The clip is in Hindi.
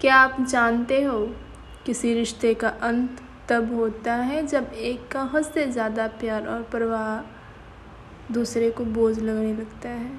क्या आप जानते हो, किसी रिश्ते का अंत तब होता है जब एक का हद से ज़्यादा प्यार और परवाह दूसरे को बोझ लगने लगता है।